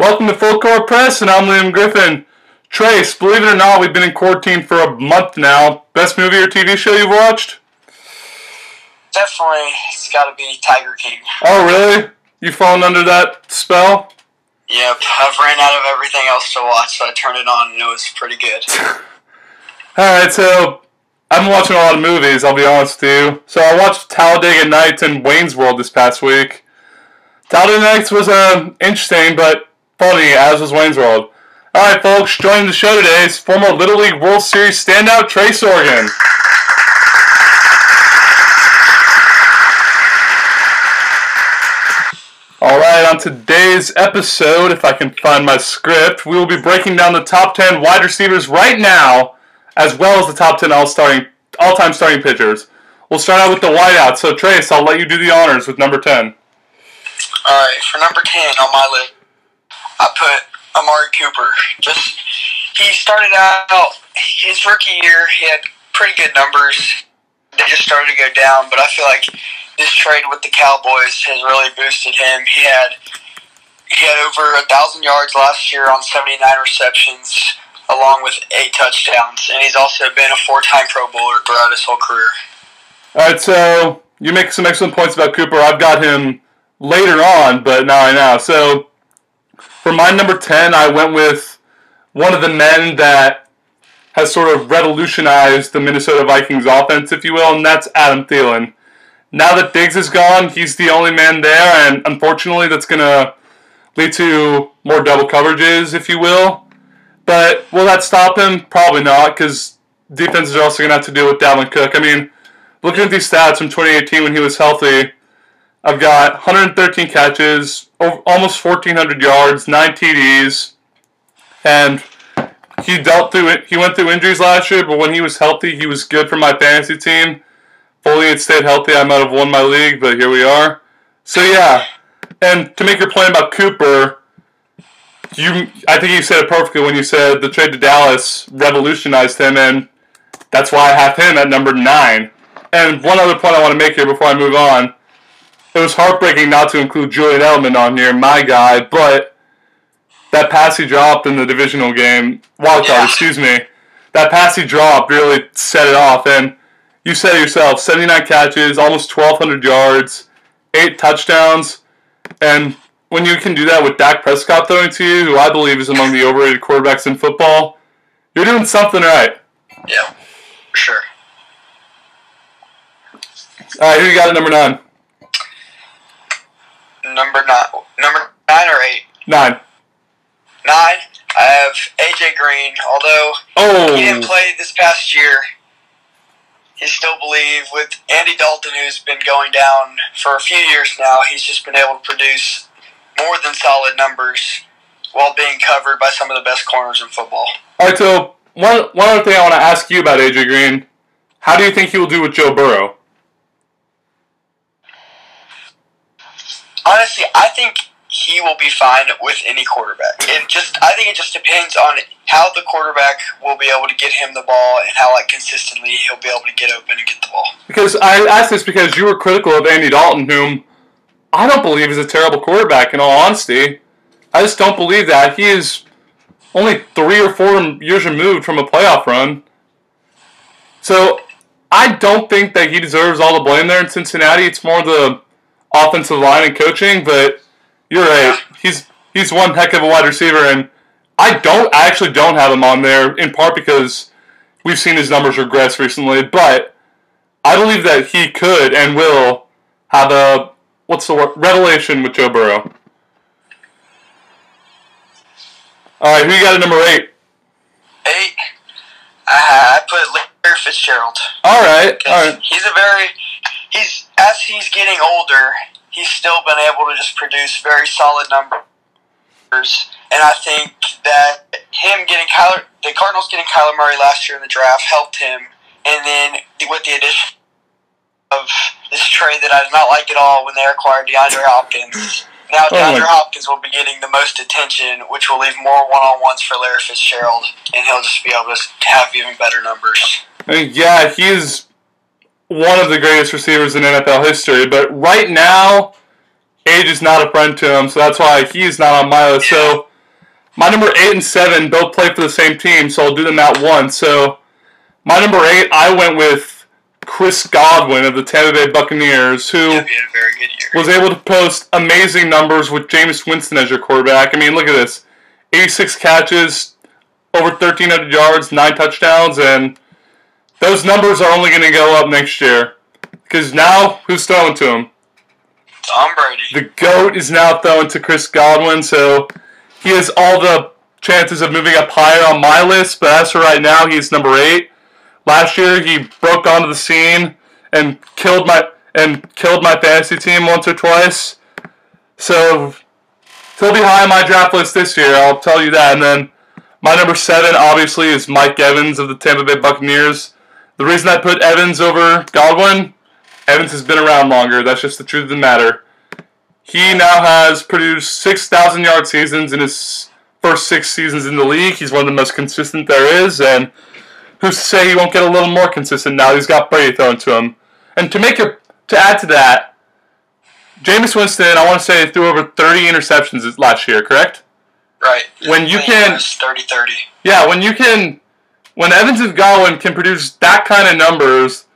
Welcome to Full Court Press, and I'm Liam Griffin. Tres, believe it or not, we've been in quarantine for a month now. Best movie or TV show you've watched? Definitely, it's got to be Tiger King. Oh, really? You fallen under that spell? Yep, I've ran out of everything else to watch, so I turned it on and it was pretty good. Alright, so I've been watching a lot of movies, I'll be honest with you. So I watched Talladega Nights and Wayne's World this past week. Talladega Nights was uh, interesting, but funny, as was Wayne's World. Alright, folks, joining the show today is former Little League World Series standout Tres Organ. Alright, on today's episode, if I can find my script, we will be breaking down the top 10 wide receivers right now, as well as the top 10 all starting all-time starting pitchers. We'll start out with the wideout. So Tres, I'll let you do the honors with number 10. Alright, for number 10 on my list, I put Amari Cooper. Just, he started out, his rookie year, he had pretty good numbers. They just started to go down, but I feel like this trade with the Cowboys has really boosted him. He had he had over a thousand yards last year on seventy nine receptions, along with eight touchdowns, and he's also been a four time Pro Bowler throughout his whole career. All right, so you make some excellent points about Cooper. I've got him later on, but now I know. So for my number ten, I went with one of the men that has sort of revolutionized the Minnesota Vikings offense, if you will, and that's Adam Thielen now that Diggs is gone, he's the only man there, and unfortunately, that's going to lead to more double coverages, if you will. But will that stop him? Probably not, because defenses are also going to have to deal with Dalvin Cook. I mean, looking at these stats from 2018 when he was healthy, I've got 113 catches, almost 1,400 yards, nine TDs, and he dealt through it. He went through injuries last year, but when he was healthy, he was good for my fantasy team fully had stayed healthy, I might have won my league, but here we are. So yeah, and to make your point about Cooper, you I think you said it perfectly when you said the trade to Dallas revolutionized him, and that's why I have him at number nine. And one other point I want to make here before I move on. It was heartbreaking not to include Julian Edelman on here, my guy, but that pass he dropped in the divisional game, wild card, yeah. excuse me, that pass he dropped really set it off. And you said it yourself 79 catches, almost 1,200 yards, eight touchdowns. And when you can do that with Dak Prescott throwing to you, who I believe is among the overrated quarterbacks in football, you're doing something right. Yeah, for sure. All right, who you got at number nine? Number nine, number nine or eight? Nine. Nine. I have AJ Green. Although oh. he didn't oh. play this past year, he still believe with Andy Dalton, who's been going down for a few years now, he's just been able to produce more than solid numbers while being covered by some of the best corners in football. All right, so one one other thing I want to ask you about AJ Green, how do you think he will do with Joe Burrow? Honestly, I think he will be fine with any quarterback. It just I think it just depends on how the quarterback will be able to get him the ball and how like consistently he'll be able to get open and get the ball. Because I asked this because you were critical of Andy Dalton, whom I don't believe is a terrible quarterback. In all honesty, I just don't believe that he is only three or four years removed from a playoff run. So I don't think that he deserves all the blame there in Cincinnati. It's more the offensive line and coaching, but you're right. He's he's one heck of a wide receiver, and I don't I actually don't have him on there in part because we've seen his numbers regress recently. But I believe that he could and will have a what's the word revelation with Joe Burrow. All right, who you got at number eight? Eight. I put Larry Fitzgerald. All right, all right. He's a very he's as he's getting older, he's still been able to just produce very solid numbers. And I think that him getting Kyler, the Cardinals getting Kyler Murray last year in the draft helped him. And then with the addition of this trade that I did not like at all when they acquired DeAndre Hopkins. Now oh DeAndre oh Hopkins will be getting the most attention, which will leave more one-on-ones for Larry Fitzgerald, and he'll just be able to have even better numbers. Yeah, he's one of the greatest receivers in NFL history. But right now, age is not a friend to him, so that's why he's not on my list. So my number eight and seven both play for the same team, so I'll do them at once. So my number eight, I went with Chris Godwin of the Tampa Bay Buccaneers, who Yep, he had a very good year. was able to post amazing numbers with Jameis Winston as your quarterback. I mean, look at this 86 catches, over 1,300 yards, 9 touchdowns, and those numbers are only going to go up next year. Because now, who's throwing to him? Tom Brady. The GOAT is now throwing to Chris Godwin, so he has all the chances of moving up higher on my list, but as for right now, he's number 8. Last year, he broke onto the scene and killed my and killed my fantasy team once or twice. So he'll be high on my draft list this year. I'll tell you that. And then my number seven, obviously, is Mike Evans of the Tampa Bay Buccaneers. The reason I put Evans over Godwin, Evans has been around longer. That's just the truth of the matter. He now has produced six thousand yard seasons in his first six seasons in the league. He's one of the most consistent there is, and who's to say he won't get a little more consistent now? He's got Brady thrown to him. And to make it to add to that, Jameis Winston, I want to say, threw over 30 interceptions last year, correct? Right. When you can- 30-30. Yeah, when you can, when Evans and Godwin can produce that kind of numbers,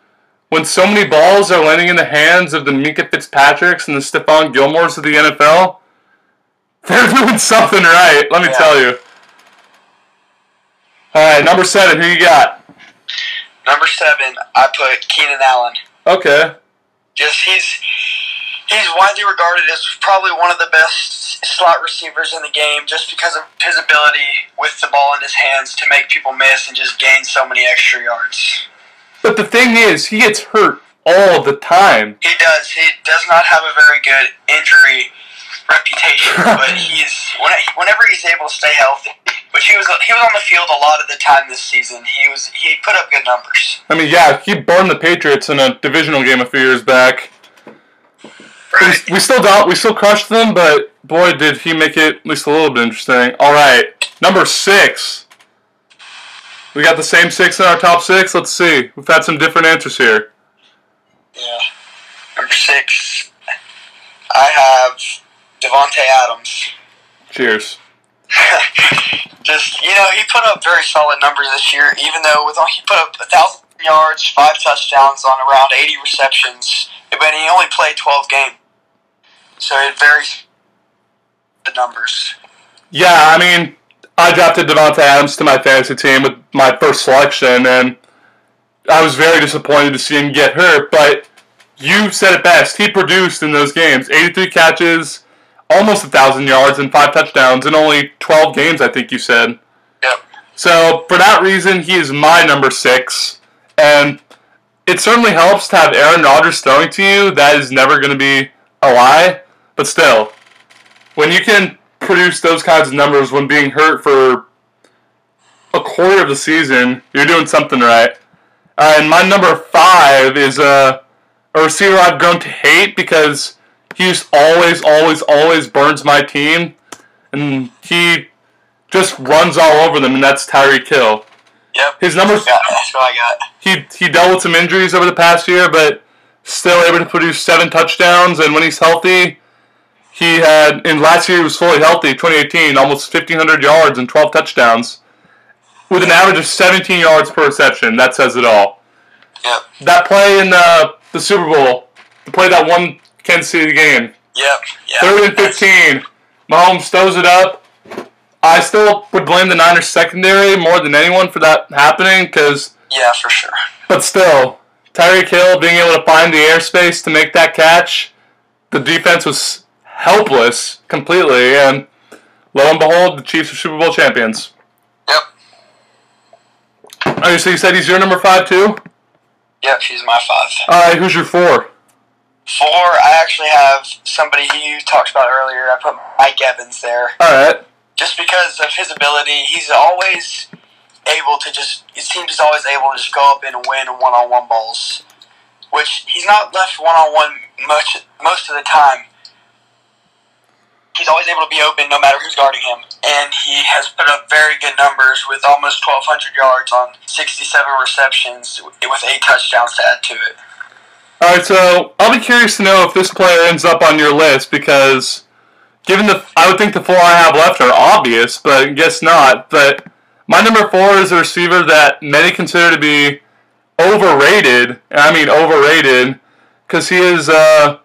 when so many balls are landing in the hands of the Minkah Fitzpatricks and the Stephon Gilmores of the NFL, they're doing something right. Let me Yeah. tell you. All right, number seven. Who you got? Number seven, I put Keenan Allen. Okay. Just he's he's widely regarded as probably one of the best slot receivers in the game, just because of his ability with the ball in his hands to make people miss and just gain so many extra yards. But the thing is, he gets hurt all the time. He does. He does not have a very good injury reputation, but he's whenever he's able to stay healthy. Which he was he was on the field a lot of the time this season. He was he put up good numbers. I mean, yeah, he burned the Patriots in a divisional game a few years back. Right. We, we still don't. We still crushed them, but boy, did he make it at least a little bit interesting. All right, number six. We got the same six in our top six. Let's see. We've had some different answers here. Yeah. Number six, I have Davante Adams. Cheers. Just you know, he put up very solid numbers this year. Even though with he put up a thousand yards, five touchdowns on around eighty receptions, but he only played twelve games, so it varies the numbers. Yeah, I mean, I drafted Davante Adams to my fantasy team with my first selection, and I was very disappointed to see him get hurt. But you said it best. He produced in those games 83 catches, almost a 1,000 yards, and five touchdowns in only 12 games, I think you said. Yep. So, for that reason, he is my number six. And it certainly helps to have Aaron Rodgers throwing to you. That is never going to be a lie. But still, when you can produce those kinds of numbers when being hurt for a quarter of the season, you're doing something right. Uh, and my number five is uh, a receiver I've grown to hate because he just always, always, always burns my team, and he just runs all over them, and that's Tyreek Hill. Yep. His numbers, Got, that's what I got. he he dealt with some injuries over the past year, but still able to produce seven touchdowns. And when he's healthy, he had in last year he was fully healthy, 2018, almost 1,500 yards and 12 touchdowns, with an average of 17 yards per reception. That says it all. Yep. That play in the the Super Bowl, the play that won Kansas City game, Yep. Yeah. third and 15, Mahomes throws it up. I still would blame the Niners secondary more than anyone for that happening because Yeah, for sure. but still, Tyreek Hill being able to find the airspace to make that catch, the defense was helpless completely, and lo and behold, the Chiefs are Super Bowl champions. Yep. Oh, so you said he's your number five too? Yep. he's my five. All right, who's your four? Four, I actually have somebody you talked about earlier. I put Mike Evans there. All right. just because of his ability, he's always able to just. It seems he's always able to just go up and win one-on-one balls, which he's not left one-on-one much most of the time. He's always able to be open no matter who's guarding him, and he has put up very good numbers with almost 1,200 yards on 67 receptions with eight touchdowns to add to it. All right, so I'll be curious to know if this player ends up on your list because given the, I would think the four I have left are obvious, but I guess not. But my number four is a receiver that many consider to be overrated, and I mean overrated, because he is uh,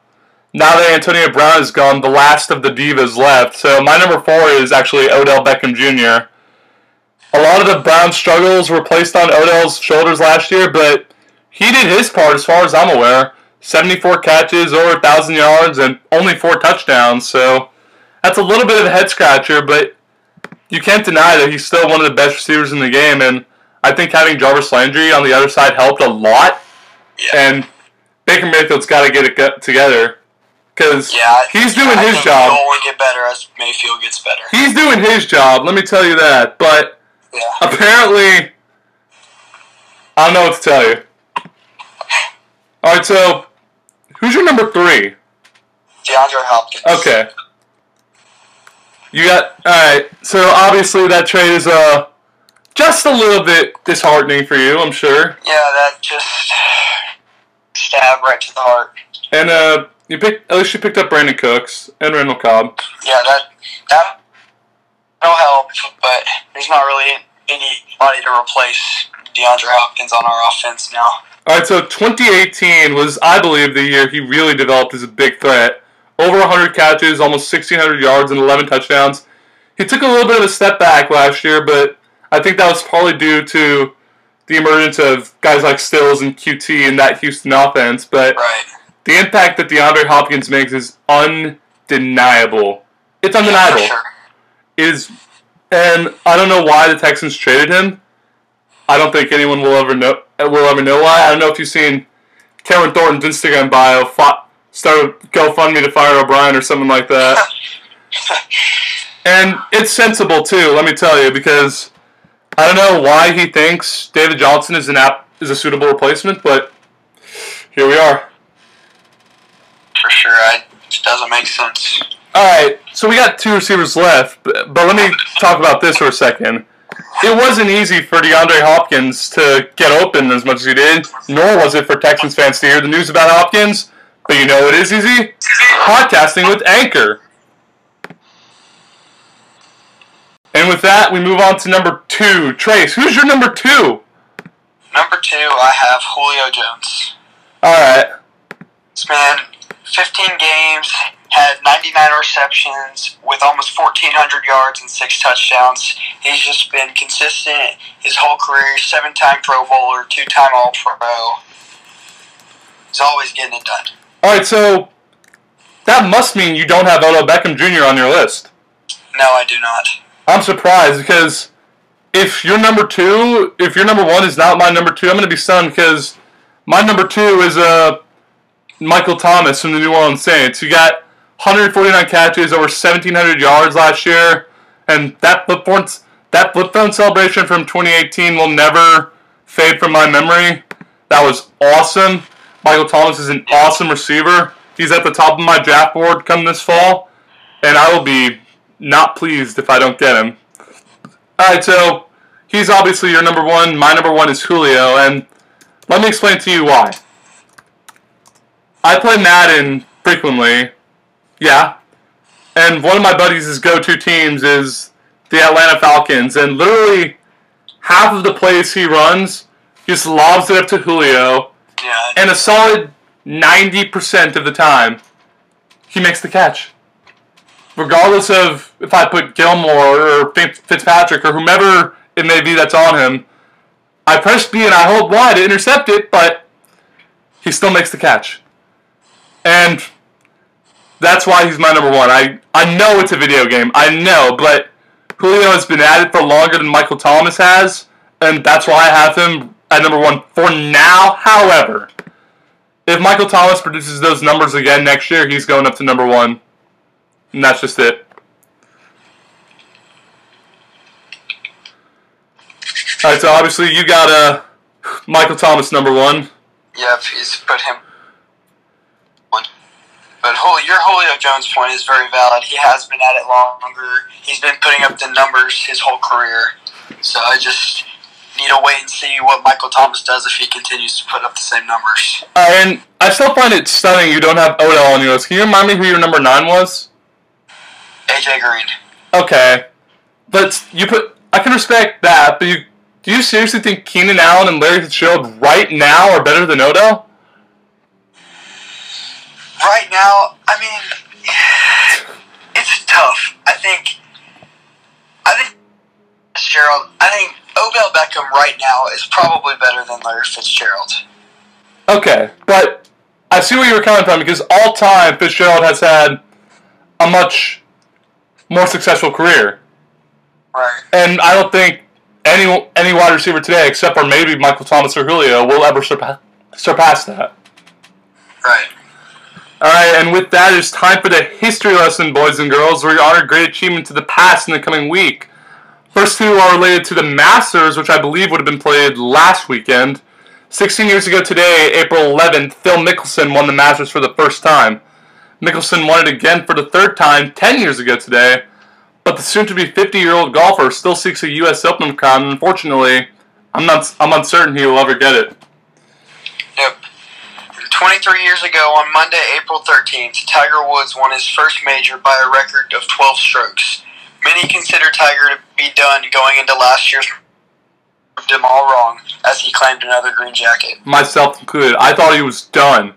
now that Antonio Brown is gone, the last of the divas left. So my number four is actually Odell Beckham Jr. A lot of the Brown struggles were placed on Odell's shoulders last year, but he did his part as far as I'm aware. 74 catches, over 1,000 yards, and only four touchdowns. So that's a little bit of a head scratcher, but you can't deny that he's still one of the best receivers in the game. And I think having Jarvis Landry on the other side helped a lot. Yeah. And Baker Mayfield's got to get it together because Yeah, he's yeah, doing I his job. He'll only get better as Mayfield gets better. He's doing his job. Let me tell you that. But Yeah. apparently, I don't know what to tell you. All right, so who's your number three? DeAndre Hopkins. Okay. You got all right. So obviously that trade is uh just a little bit disheartening for you, I'm sure. Yeah, that just stab right to the heart. And uh, you picked at least you picked up Brandin Cooks and Randall Cobb. Yeah, that that no help, but there's not really anybody to replace DeAndre Hopkins on our offense now. All right, so 2018 was, I believe, the year he really developed as a big threat. Over 100 catches, almost 1,600 yards, and 11 touchdowns. He took a little bit of a step back last year, but I think that was probably due to the emergence of guys like Stills and Coutee in that Houston offense. But Right. The impact that DeAndre Hopkins makes is undeniable. It's undeniable. sure. Is and I don't know why the Texans traded him. I don't think anyone will ever know will ever know why. I don't know if you've seen Cameron Thornton's Instagram bio fi- started GoFundMe to fire O'Brien or something like that. and it's sensible too, let me tell you, because I don't know why he thinks David Johnson is an app is a suitable replacement, but here we are. For sure. I, it doesn't make sense. All right, so we got two receivers left, but, but let me talk about this for a second. It wasn't easy for DeAndre Hopkins to get open as much as he did, nor was it for Texans fans to hear the news about Hopkins. But you know what is easy? Podcasting with Anchor. And with that, we move on to number two. Tres, who's your number two? Number two, I have Julio Jones. All right. This man, 15 games, had 99 receptions with almost 1,400 yards and six touchdowns. He's just been consistent his whole career. Seven time Pro Bowler, two time All Pro. He's always getting it done. All right, so that must mean you don't have Odell Beckham Jr. on your list. No, I do not. I'm surprised because if your number two, if your number one is not my number two, I'm going to be stunned because my number two is uh, Michael Thomas from the New Orleans Saints. He got 149 catches, over 1,700 yards last year, and that flip phone, that flip phone celebration from 2018 will never fade from my memory. That was awesome. Michael Thomas is an awesome receiver. He's at the top of my draft board come this fall, and I will be not pleased if I don't get him. Alright, so he's obviously your number one. My number one is Julio, and let me explain to you why. I play Madden frequently, yeah, and one of my buddies' go to teams is the Atlanta Falcons, and literally half of the plays he runs, he just lobs it up to Julio, Yeah. and a solid 90% of the time, he makes the catch. Regardless of if I put Gilmore or Fitzpatrick or whomever it may be that's on him, I press B and I hold Y to intercept it, but he still makes the catch. And that's why he's my number one. I, I know it's a video game. I know, but Julio has been at it for longer than Michael Thomas has, and that's why I have him at number one for now. However, if Michael Thomas produces those numbers again next year, he's going up to number one. And that's just it. Alright, so obviously you got uh, Michael Thomas number one. Yep, he's put him. But Julio, your Julio Jones point is very valid. He has been at it longer. He's been putting up the numbers his whole career. So I just need to wait and see what Michael Thomas does if he continues to put up the same numbers. Uh, and I still find it stunning you don't have Odell on your list. Can you remind me who your number nine was? AJ Green. Okay, but you put I can respect that, but you do you seriously think Keenan Allen and Larry Fitzgerald right now are better than Odell? Right now, I mean, it's tough. I think, I think Fitzgerald. I think Odell Beckham right now is probably better than Larry Fitzgerald. Okay, but I see where you were coming from because all time Fitzgerald has had a much more successful career. Right. And I don't think any any wide receiver today, except for maybe Michael Thomas or Julio, will ever surpass surpass that. Right. All right, and with that, it's time for the history lesson, boys and girls, where we honor great achievements of the past in the coming week. First two are related to the Masters, which I believe would have been played last weekend. 16 years ago today, April 11th, Phil Mickelson won the Masters for the first time. Mickelson won it again for the third time 10 years ago today, but the soon-to-be 50-year-old golfer still seeks a U.S. Open crown, and unfortunately, I'm not. I'm uncertain he will ever get it. Yep. 23 years ago, on Monday, April 13th, Tiger Woods won his first major by a record of 12 strokes. Many consider Tiger to be done going into last year's proved him all wrong, as he claimed another green jacket. Myself included. I thought he was done.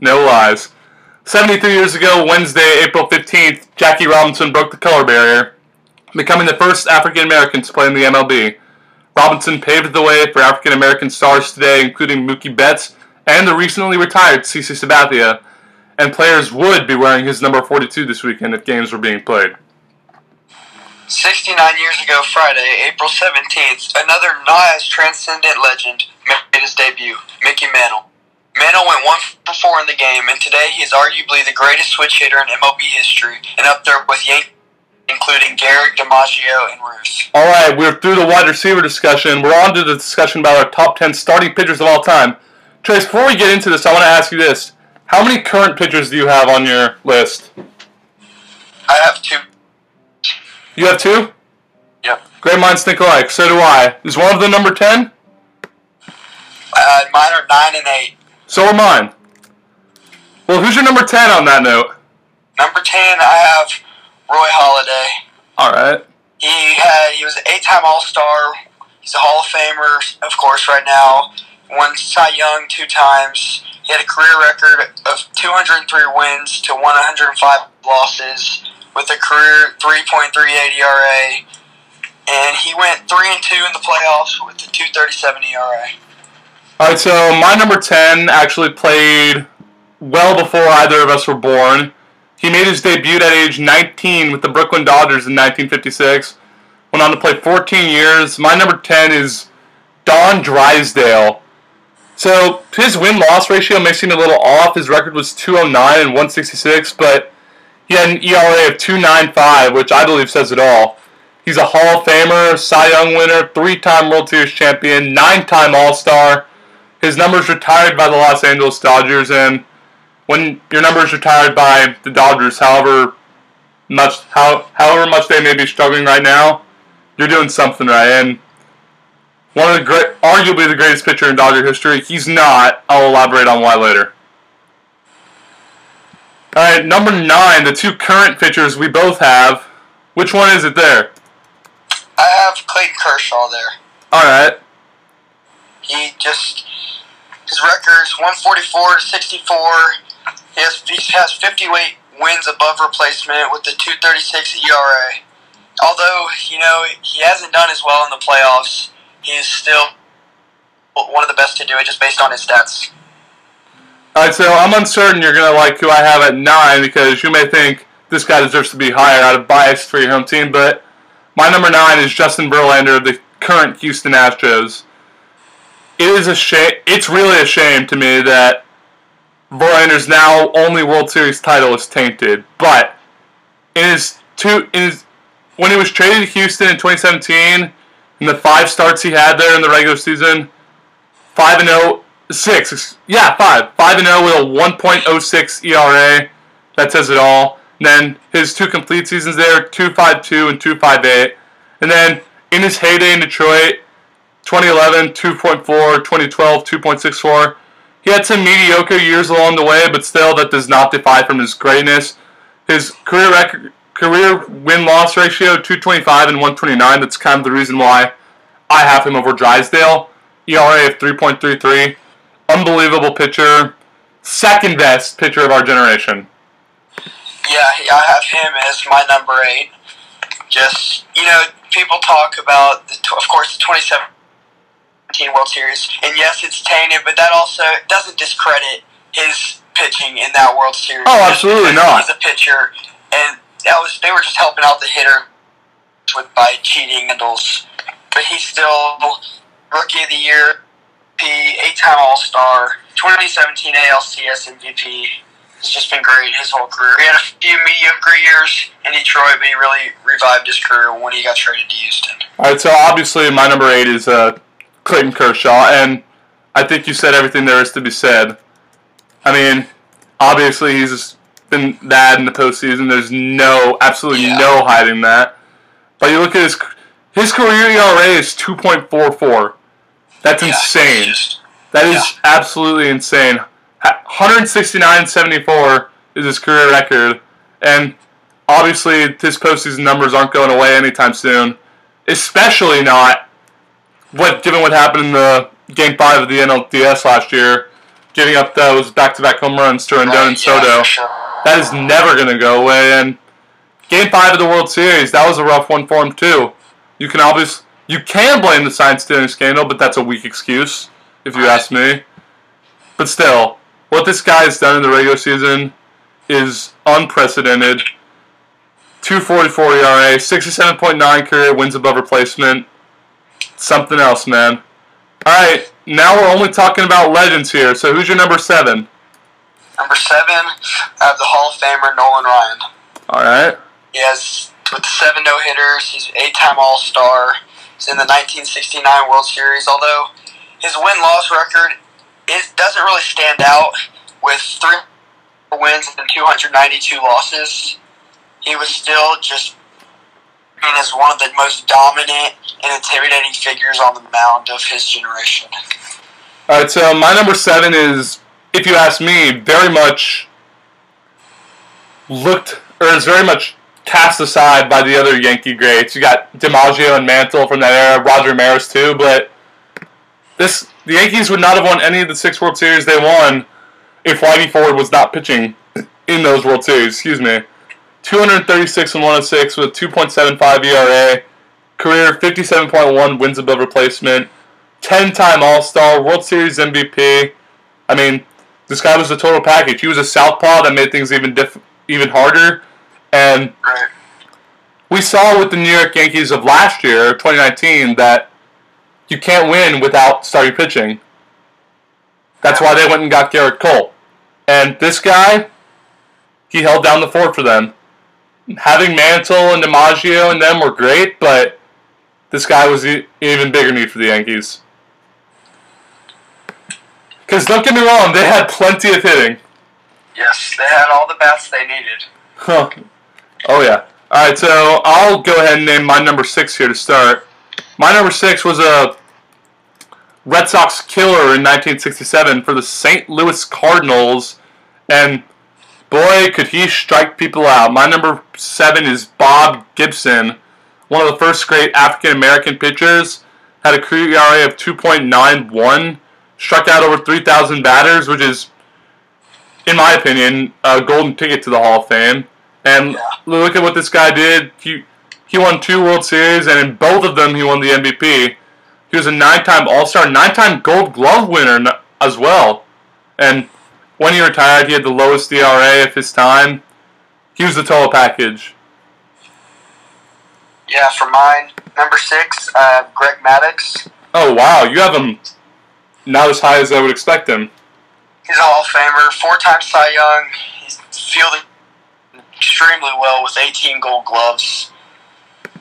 No lies. 73 years ago, Wednesday, April 15th, Jackie Robinson broke the color barrier, becoming the first African American to play in the MLB. Robinson paved the way for African American stars today, including Mookie Betts and the recently retired CC Sabathia, and players would be wearing his number 42 this weekend if games were being played. 69 years ago Friday, April 17th, another not as transcendent legend made his debut, Mickey Mantle. Mantle went 1 for 4 in the game, and today he is arguably the greatest switch hitter in MLB history, and up there with Yankees including Gehrig, DiMaggio, and Ruth. All right, we're through the wide receiver discussion. We're on to the discussion about our top 10 starting pitchers of all time. Tres, before we get into this, I want to ask you this. How many current pitchers do you have on your list? I have two. You have two? Yep. Great minds think alike. So do I. Is one of them number 10? Uh, mine are 9 and 8. So are mine. Well, who's your number 10 on that note? Number 10, I have Roy Halladay. All right. He had he was an eight-time All-Star. He's a Hall of Famer, of course, right now. Won Cy Young two times. He had a career record of 203 wins to 105 losses, with a career 3.38 ERA, and he went three and two in the playoffs with a 2.37 ERA. All right, so my number 10 actually played well before either of us were born. He made his debut at age 19 with the Brooklyn Dodgers in 1956. Went on to play 14 years. My number 10 is Don Drysdale. So his win loss ratio may seem a little off. His record was 209 and 166, but he had an ERA of 295, which I believe says it all. He's a Hall of Famer, Cy Young winner, three time World Series champion, nine time All Star. His number's retired by the Los Angeles Dodgers, and when your number is retired by the Dodgers, however much how however much they may be struggling right now, you're doing something right. And one of the great, arguably the greatest pitcher in Dodger history, he's not. I'll elaborate on why later. All right, number nine, the two current pitchers we both have. Which one is it there? I have Clayton Kershaw there. All right. He just his record's 144 to 64. He has he has 58 wins above replacement with the 236 ERA. Although you know he hasn't done as well in the playoffs, he is still one of the best to do it just based on his stats. All right, so I'm uncertain you're gonna like who I have at nine because you may think this guy deserves to be higher out of bias for your home team, but my number nine is Justin Verlander of the current Houston Astros. It is a shame. It's really a shame to me that Verlander's now only World Series title is tainted. But in his two, in his when he was traded to Houston in 2017, in the five starts he had there in the regular season, five and 0, six, yeah, five, five and 0 with a 1.06 ERA. That says it all. And then his two complete seasons there, 2.52 and 2.58. And then in his heyday in Detroit, 2011, 2.4, 2012, 2.64. He had some mediocre years along the way, but still, that does not defy from his greatness. His career record, career win loss ratio 225 and 129. That's kind of the reason why I have him over Drysdale. ERA of 3.33. Unbelievable pitcher. Second best pitcher of our generation. Yeah, I have him as my number eight. Just you know, people talk about the, of course, the 2017 World Series, and yes, it's tainted, but that also doesn't discredit his pitching in that World Series. Oh, absolutely not. He's a pitcher, and that was they were just helping out the hitter with by cheating handles, but he's still rookie of the year, P, eight-time All-Star, 2017 ALCS MVP. He's just been great his whole career. He had a few mediocre years in Detroit, but he really revived his career when he got traded to Houston. All right, so obviously my number eight is uh, Clayton Kershaw, and I think you said everything there is to be said. I mean, obviously he's been bad in the postseason. There's no, absolutely Yeah. no hiding that. But you look at his his career ERA is 2.44. That's Yeah, insane. just- That is Yeah. absolutely insane. 169.74 is his career record, and obviously his postseason numbers aren't going away anytime soon. Especially not what given what happened in the Game Five of the NLDS last year, giving up those back-to-back home runs to Rendon and Right, yeah, Soto. for sure. That is never going to go away. And Game Five of the World Series, that was a rough one for him too. You can obviously you can blame the sign stealing scandal, but that's a weak excuse, if you ask me. But still, what this guy has done in the regular season is unprecedented. 244 ERA, 67.9 career wins above replacement. Something else, man. Alright, now we're only talking about legends here, so who's your number seven? Number seven, I have the Hall of Famer Nolan Ryan. Alright. He has with seven no hitters. He's an eight-time All Star. He's in the 1969 World Series. Although his win-loss record it doesn't really stand out with three wins and 292 losses. He was still just seen as one of the most dominant and intimidating figures on the mound of his generation. All right, so my number seven is, if you ask me, very much looked or is very much cast aside by the other Yankee greats. You got DiMaggio and Mantle from that era, Roger Maris too, but this the Yankees would not have won any of the six World Series they won if Whitey Ford was not pitching in those World Series. Excuse me. 236 and 106 with 2.75 ERA, career 57.1 wins above replacement. 10 time All Star, World Series MVP. I mean, this guy was a total package. He was a southpaw that made things even diff- even harder. And Right. we saw with the New York Yankees of last year, 2019, that you can't win without starting pitching. That's why they went and got Gerrit Cole. And this guy, he held down the fort for them. Having Mantle and DiMaggio and them were great, but this guy was e- even bigger need for the Yankees. Because don't get me wrong, they had plenty of hitting. Yes, they had all the bats they needed. Huh. Oh yeah. All right, so I'll go ahead and name my number six here to start. My number six was a Red Sox killer in 1967 for the St. Louis Cardinals, and boy, could he strike people out. My number seven is Bob Gibson, one of the first great African American pitchers. Had a career ERA of 2.91, struck out over 3,000 batters, which is in my opinion, a golden ticket to the Hall of Fame. And look at what this guy did. He he won two World Series, and in both of them, he won the MVP. He was a nine-time All-Star, nine-time Gold Glove winner as well. And when he retired, he had the lowest ERA of his time. He was the total package. Yeah, for mine, number six, uh, Greg Maddux. Oh wow, you have him not as high as I would expect him. He's a Hall of Famer, four-time Cy Young. He's fielded extremely well with 18 Gold Gloves.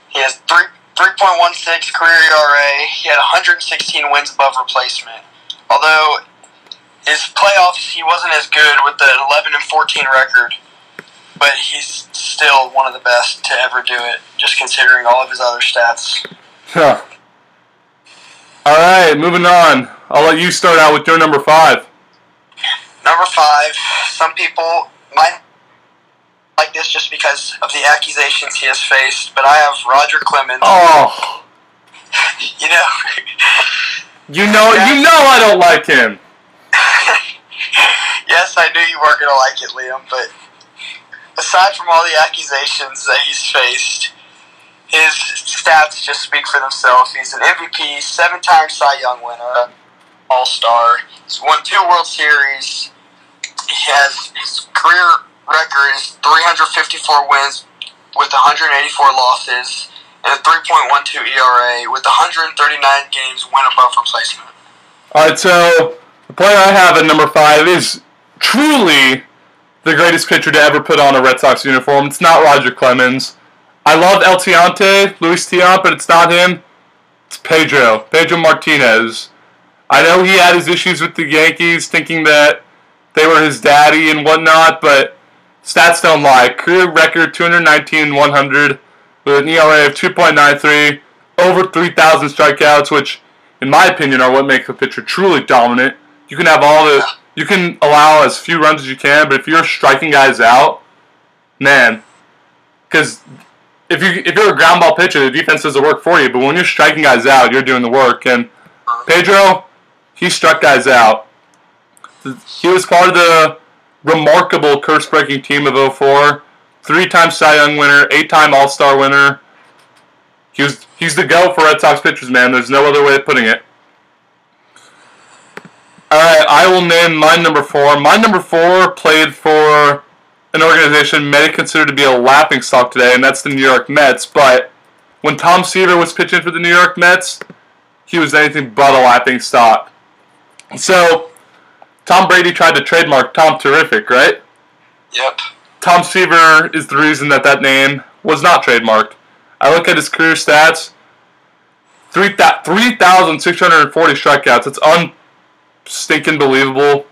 He has three 3.16 career ERA. He had 116 wins above replacement. Although his playoffs, he wasn't as good with the 11 and 14 record, but he's still one of the best to ever do it. Just considering all of his other stats. Huh. All right, moving on. I'll let you start out with your number five. Number five, some people might like this just because of the accusations he has faced, but I have Roger Clemens. Oh, You know, you know, you know, I don't like him. yes, I knew you weren't going to like it, Liam, but aside from all the accusations that he's faced, his stats just speak for themselves. He's an MVP, seven time Cy Young winner, All Star. He's won two World Series. He has his career record is 354 wins with 184 losses and a 3.12 ERA with 139 games win above replacement. All right, so the player I have at number five is truly the greatest pitcher to ever put on a Red Sox uniform. It's not Roger Clemens. I love El Tiante, Luis Tiant, but it's not him. It's Pedro, Pedro Martinez. I know he had his issues with the Yankees, thinking that they were his daddy and whatnot, but stats don't lie. Career record 219 100 with an ERA of 2.93, over 3,000 strikeouts, which, in my opinion, are what make a pitcher truly dominant. You can have all the, you can allow as few runs as you can, but if you're striking guys out, man, because if you if you're a ground ball pitcher, the defense does the work for you. But when you're striking guys out, you're doing the work. And Pedro, he struck guys out. He was part of the remarkable curse-breaking team of 04. Three-time Cy Young winner, eight-time All-Star winner. He was he's the go for Red Sox pitchers, man. There's no other way of putting it. All right, I will name my number four. My number four played for an organization many consider to be a laughing stock today, and that's the New York Mets. But when Tom Seaver was pitching for the New York Mets, he was anything but a laughing stock. So Tom Brady tried to trademark Tom Terrific, right? Yep. Tom Seaver is the reason that that name was not trademarked. I look at his career stats 3,640 strikeouts. It's unstinking believable.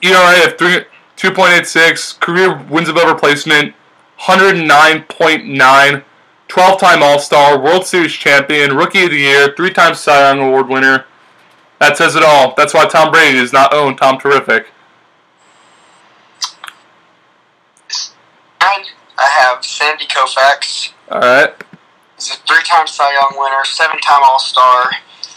ERA of 3, 2.86, career wins above replacement 109.9, 12 time All Star, World Series champion, Rookie of the Year, three time Cy Young Award winner. That says it all. That's why Tom Brady does not own Tom Terrific. I have Sandy Koufax. Alright. He's a three-time Cy Young winner, seven-time All-Star.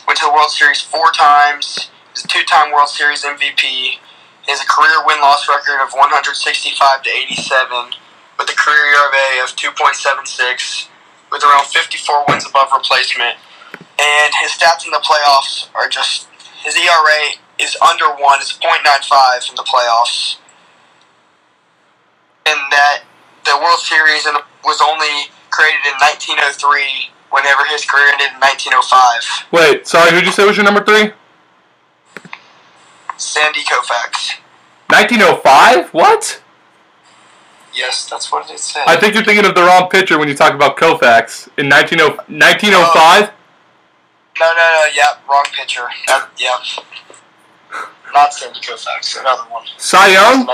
Went to the World Series four times. He's a two-time World Series MVP. He has a career win-loss record of 165 to 87, with a career ERA of 2.76, with around 54 wins above replacement. And his stats in the playoffs are just his ERA is under one. It's 0.95 in the playoffs, and that the World Series was only created in 1903 whenever his career ended in 1905. Wait, sorry, who'd you say was your number three? Sandy Koufax. 1905? What? Yes, that's what it said. I think you're thinking of the wrong pitcher when you talk about Koufax. In 19, 1905? no, no, no. Yeah, wrong pitcher. That, yeah. Not Sandy Koufax. Another one. Cy Young?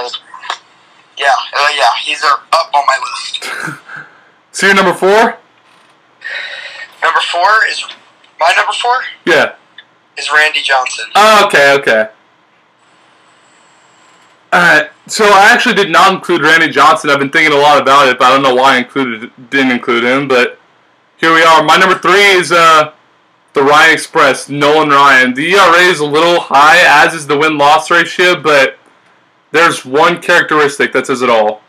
Yeah, uh, yeah. He's up on my list. So you're number four? Number four is my number four Yeah. is Randy Johnson. Oh, okay, okay. So I actually did not include Randy Johnson. I've been thinking a lot about it, but I don't know why I included didn't include him. But here we are. My number three is uh, the Ryan Express, Nolan Ryan. The ERA is a little high, as is the win loss ratio, but there's one characteristic that says it all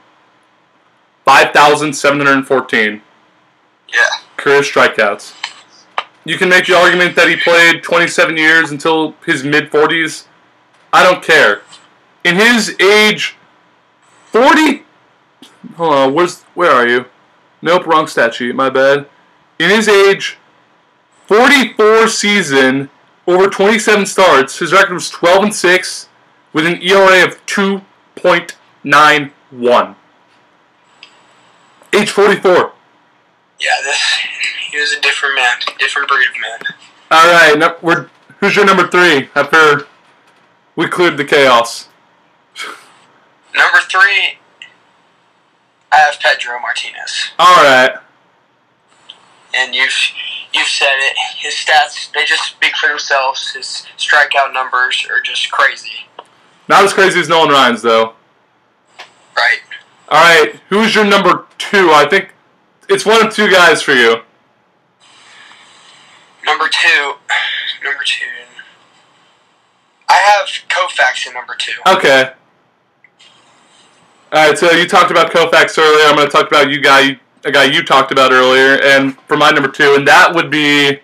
5,714 Yeah. career strikeouts. You can make the argument that he played 27 years until his mid 40s. I don't care. In his age 40 Hold on, where's where are you? Nope, wrong statue my bad. In his age 44 season, over 27 starts, his record was 12 and 6 with an ERA of 2.91. Age 44. Yeah, this he was a different man, different breed of man. All right, we're who's your number three after we cleared the chaos? Number three, I have Pedro Martinez, All right, and you've you've said it. His stats they just speak for themselves. His strikeout numbers are just crazy. not as crazy as Nolan Ryan's though. Right. All right, who's your number two? I think it's one of two guys for you. Number two. Number two. I have Koufax in number two. Okay. All right, so you talked about Koufax earlier. I'm going to talk about you guy, a guy you talked about earlier, and for my number two, and that would be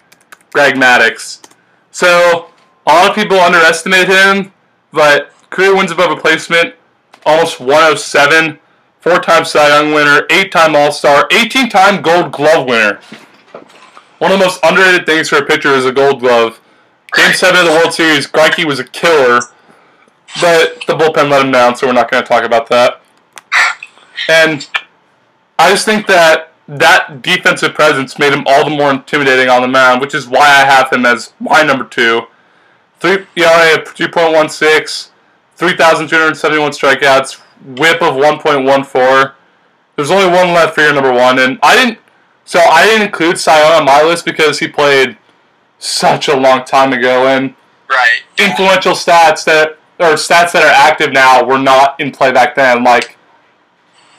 Greg Maddux. So a lot of people underestimate him, but career wins above replacement, almost 107, four-time Cy Young winner, eight-time All-Star, 18-time Gold Glove winner. One of the most underrated things for a pitcher is a Gold Glove. Game seven of the World Series, Greinke was a killer, but the bullpen let him down, so we're not going to talk about that. And I just think that that defensive presence made him all the more intimidating on the mound, which is why I have him as my number two. Three ERA of 2.16, 3,271 strikeouts, WHIP of 1.14. There's only one left for your number one, and I didn't. So I didn't include Young on my list because he played such a long time ago, and Right. influential stats that or stats that are active now were not in play back then, like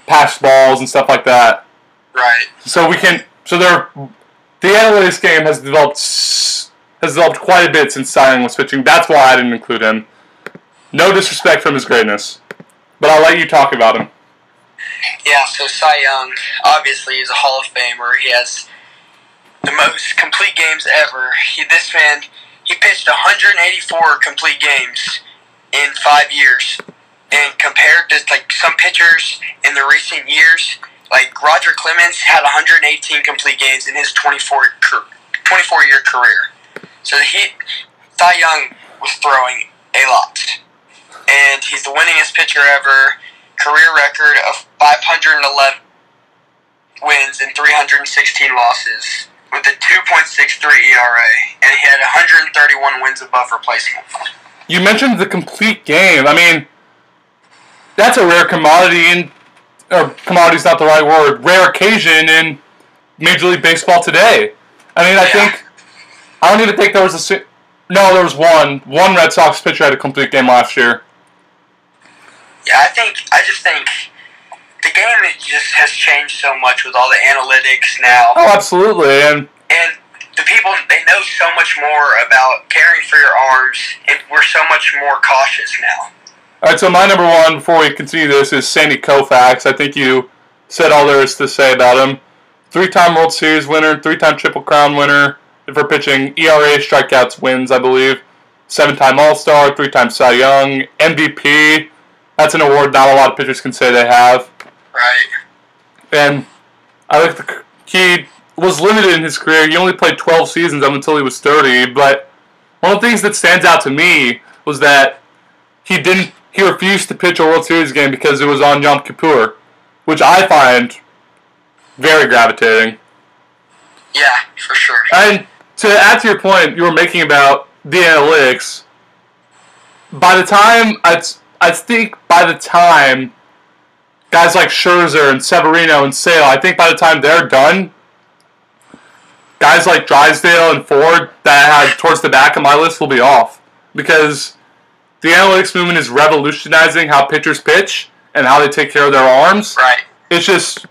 pass balls and stuff like that. Right. So we can so there the analytics game has developed has developed quite a bit since Cy Young was pitching. That's why I didn't include him. No disrespect from his greatness, but I'll let you talk about him. Yeah, so Cy Young, obviously, is a Hall of Famer. He has the most complete games ever. He, this man, he pitched 184 complete games in five years. And compared to like some pitchers in the recent years, like Roger Clemens had 118 complete games in his 24 24 year career. So he, Cy Young was throwing a lot, and he's the winningest pitcher ever. Career record of 511 wins and 316 losses with a 2.63 ERA, and he had 131 wins above replacement. You mentioned the complete game. I mean, that's a rare commodity in, or commodity's not the right word, rare occasion in Major League Baseball today. I mean, I Yeah. think, I don't even think there was a, no, there was one. One Red Sox pitcher had a complete game last year. Yeah, I think I just think the game it just has changed so much with all the analytics now, Oh, absolutely. And and the people they know so much more about caring for your arms, and we're so much more cautious now. All right, so my number one before we continue this is Sandy Koufax. I think you said all there is to say about him. Three-time World Series winner, three-time Triple Crown winner for pitching, ERA, strikeouts, wins, I believe. Seven-time All-Star, three-time Cy Young, MVP. That's an award not a lot of pitchers can say they have. Right. And I think the, he was limited in his career. He only played 12 seasons up until he was 30. But one of the things that stands out to me was that he didn't. He refused to pitch a World Series game because it was on Yom Kippur, which I find very gravitating. Yeah, for sure. And to add to your point you were making about the analytics, by the time I, I think by the time guys like Scherzer and Severino and Sale, I think by the time they're done, guys like Drysdale and Ford that I had towards the back of my list will be off because the analytics movement is revolutionizing how pitchers pitch and how they take care of their arms. Right. It's just,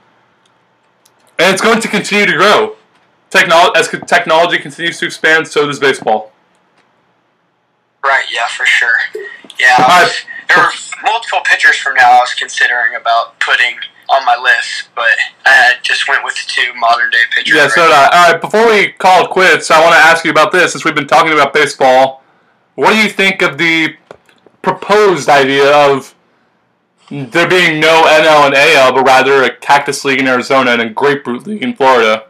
and it's going to continue to grow. Technol- as technology continues to expand, so does baseball. Right, yeah, for sure. Yeah, was, there were multiple pitchers from now I was considering about putting on my list, but I just went with the two modern day pitchers. Yeah, right so did I. All right, before we call it quits, I want to ask you about this. Since we've been talking about baseball, what do you think of the proposed idea of there being no NL and AL, but rather a Cactus League in Arizona and a Grapefruit League in Florida?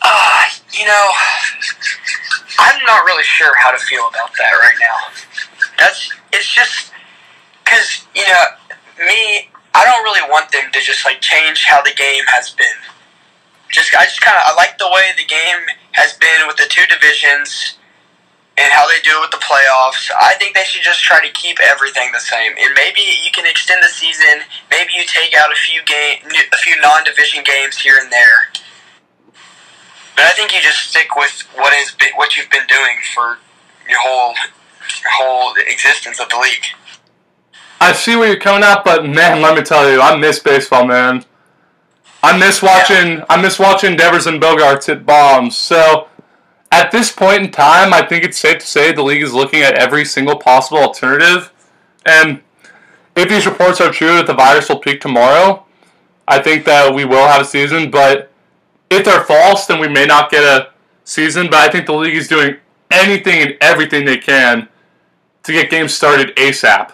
Uh, you know, I'm not really sure how to feel about that right now. That's it's just because you know me. I don't really want them to just like change how the game has been. Just I just kind of I like the way the game has been with the two divisions and how they do it with the playoffs. I think they should just try to keep everything the same. And maybe you can extend the season. Maybe you take out a few game, a few non-division games here and there. But I think you just stick with what is what you've been doing for your whole your whole existence of the league. I see where you're coming at, but man, let me tell you, I miss baseball, man. I miss watching. I miss watching Devers and Bogaerts hit bombs. So, at this point in time, I think it's safe to say the league is looking at every single possible alternative. And if these reports are true that the virus will peak tomorrow, I think that we will have a season. But if they're false, then we may not get a season. But I think the league is doing anything and everything they can to get games started ASAP.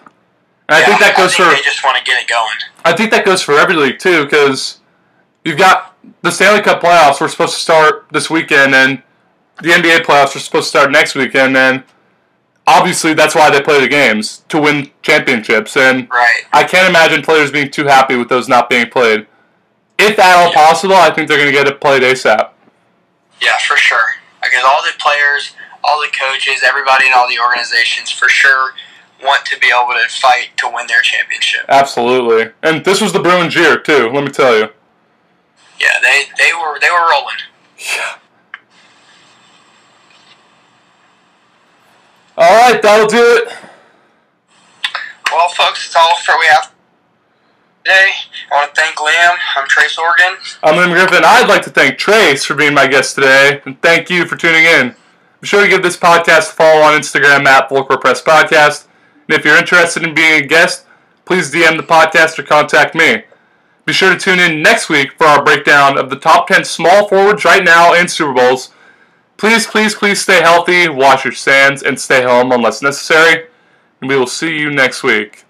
And I think that goes think for They just want to get it going. I think that goes for every league too, because you've got the Stanley Cup playoffs were supposed to start this weekend, and the NBA playoffs are supposed to start next weekend, and obviously that's why they play the games to win championships. And Right. I can't imagine players being too happy with those not being played. If at all possible, I think they're going to get it played ASAP. Yeah, for sure. Because all the players, all the coaches, everybody in all the organizations, for sure, want to be able to fight to win their championship. Absolutely. And this was the Bruins year too. Let me tell you. Yeah, they they were they were rolling. Yeah. All right, that'll do it. Well, folks, that's all for we have today. I want to thank Liam. I'm Tres Organ. I'm Liam Griffin. I'd like to thank Trace for being my guest today, and thank you for tuning in. Be sure to give this podcast a follow on Instagram at Volcro Press Podcast. And if you're interested in being a guest, please DM the podcast or contact me. Be sure to tune in next week for our breakdown of the top 10 small forwards right now and Super Bowls. Please, please, please stay healthy, wash your sands, and stay home unless necessary. And we will see you next week.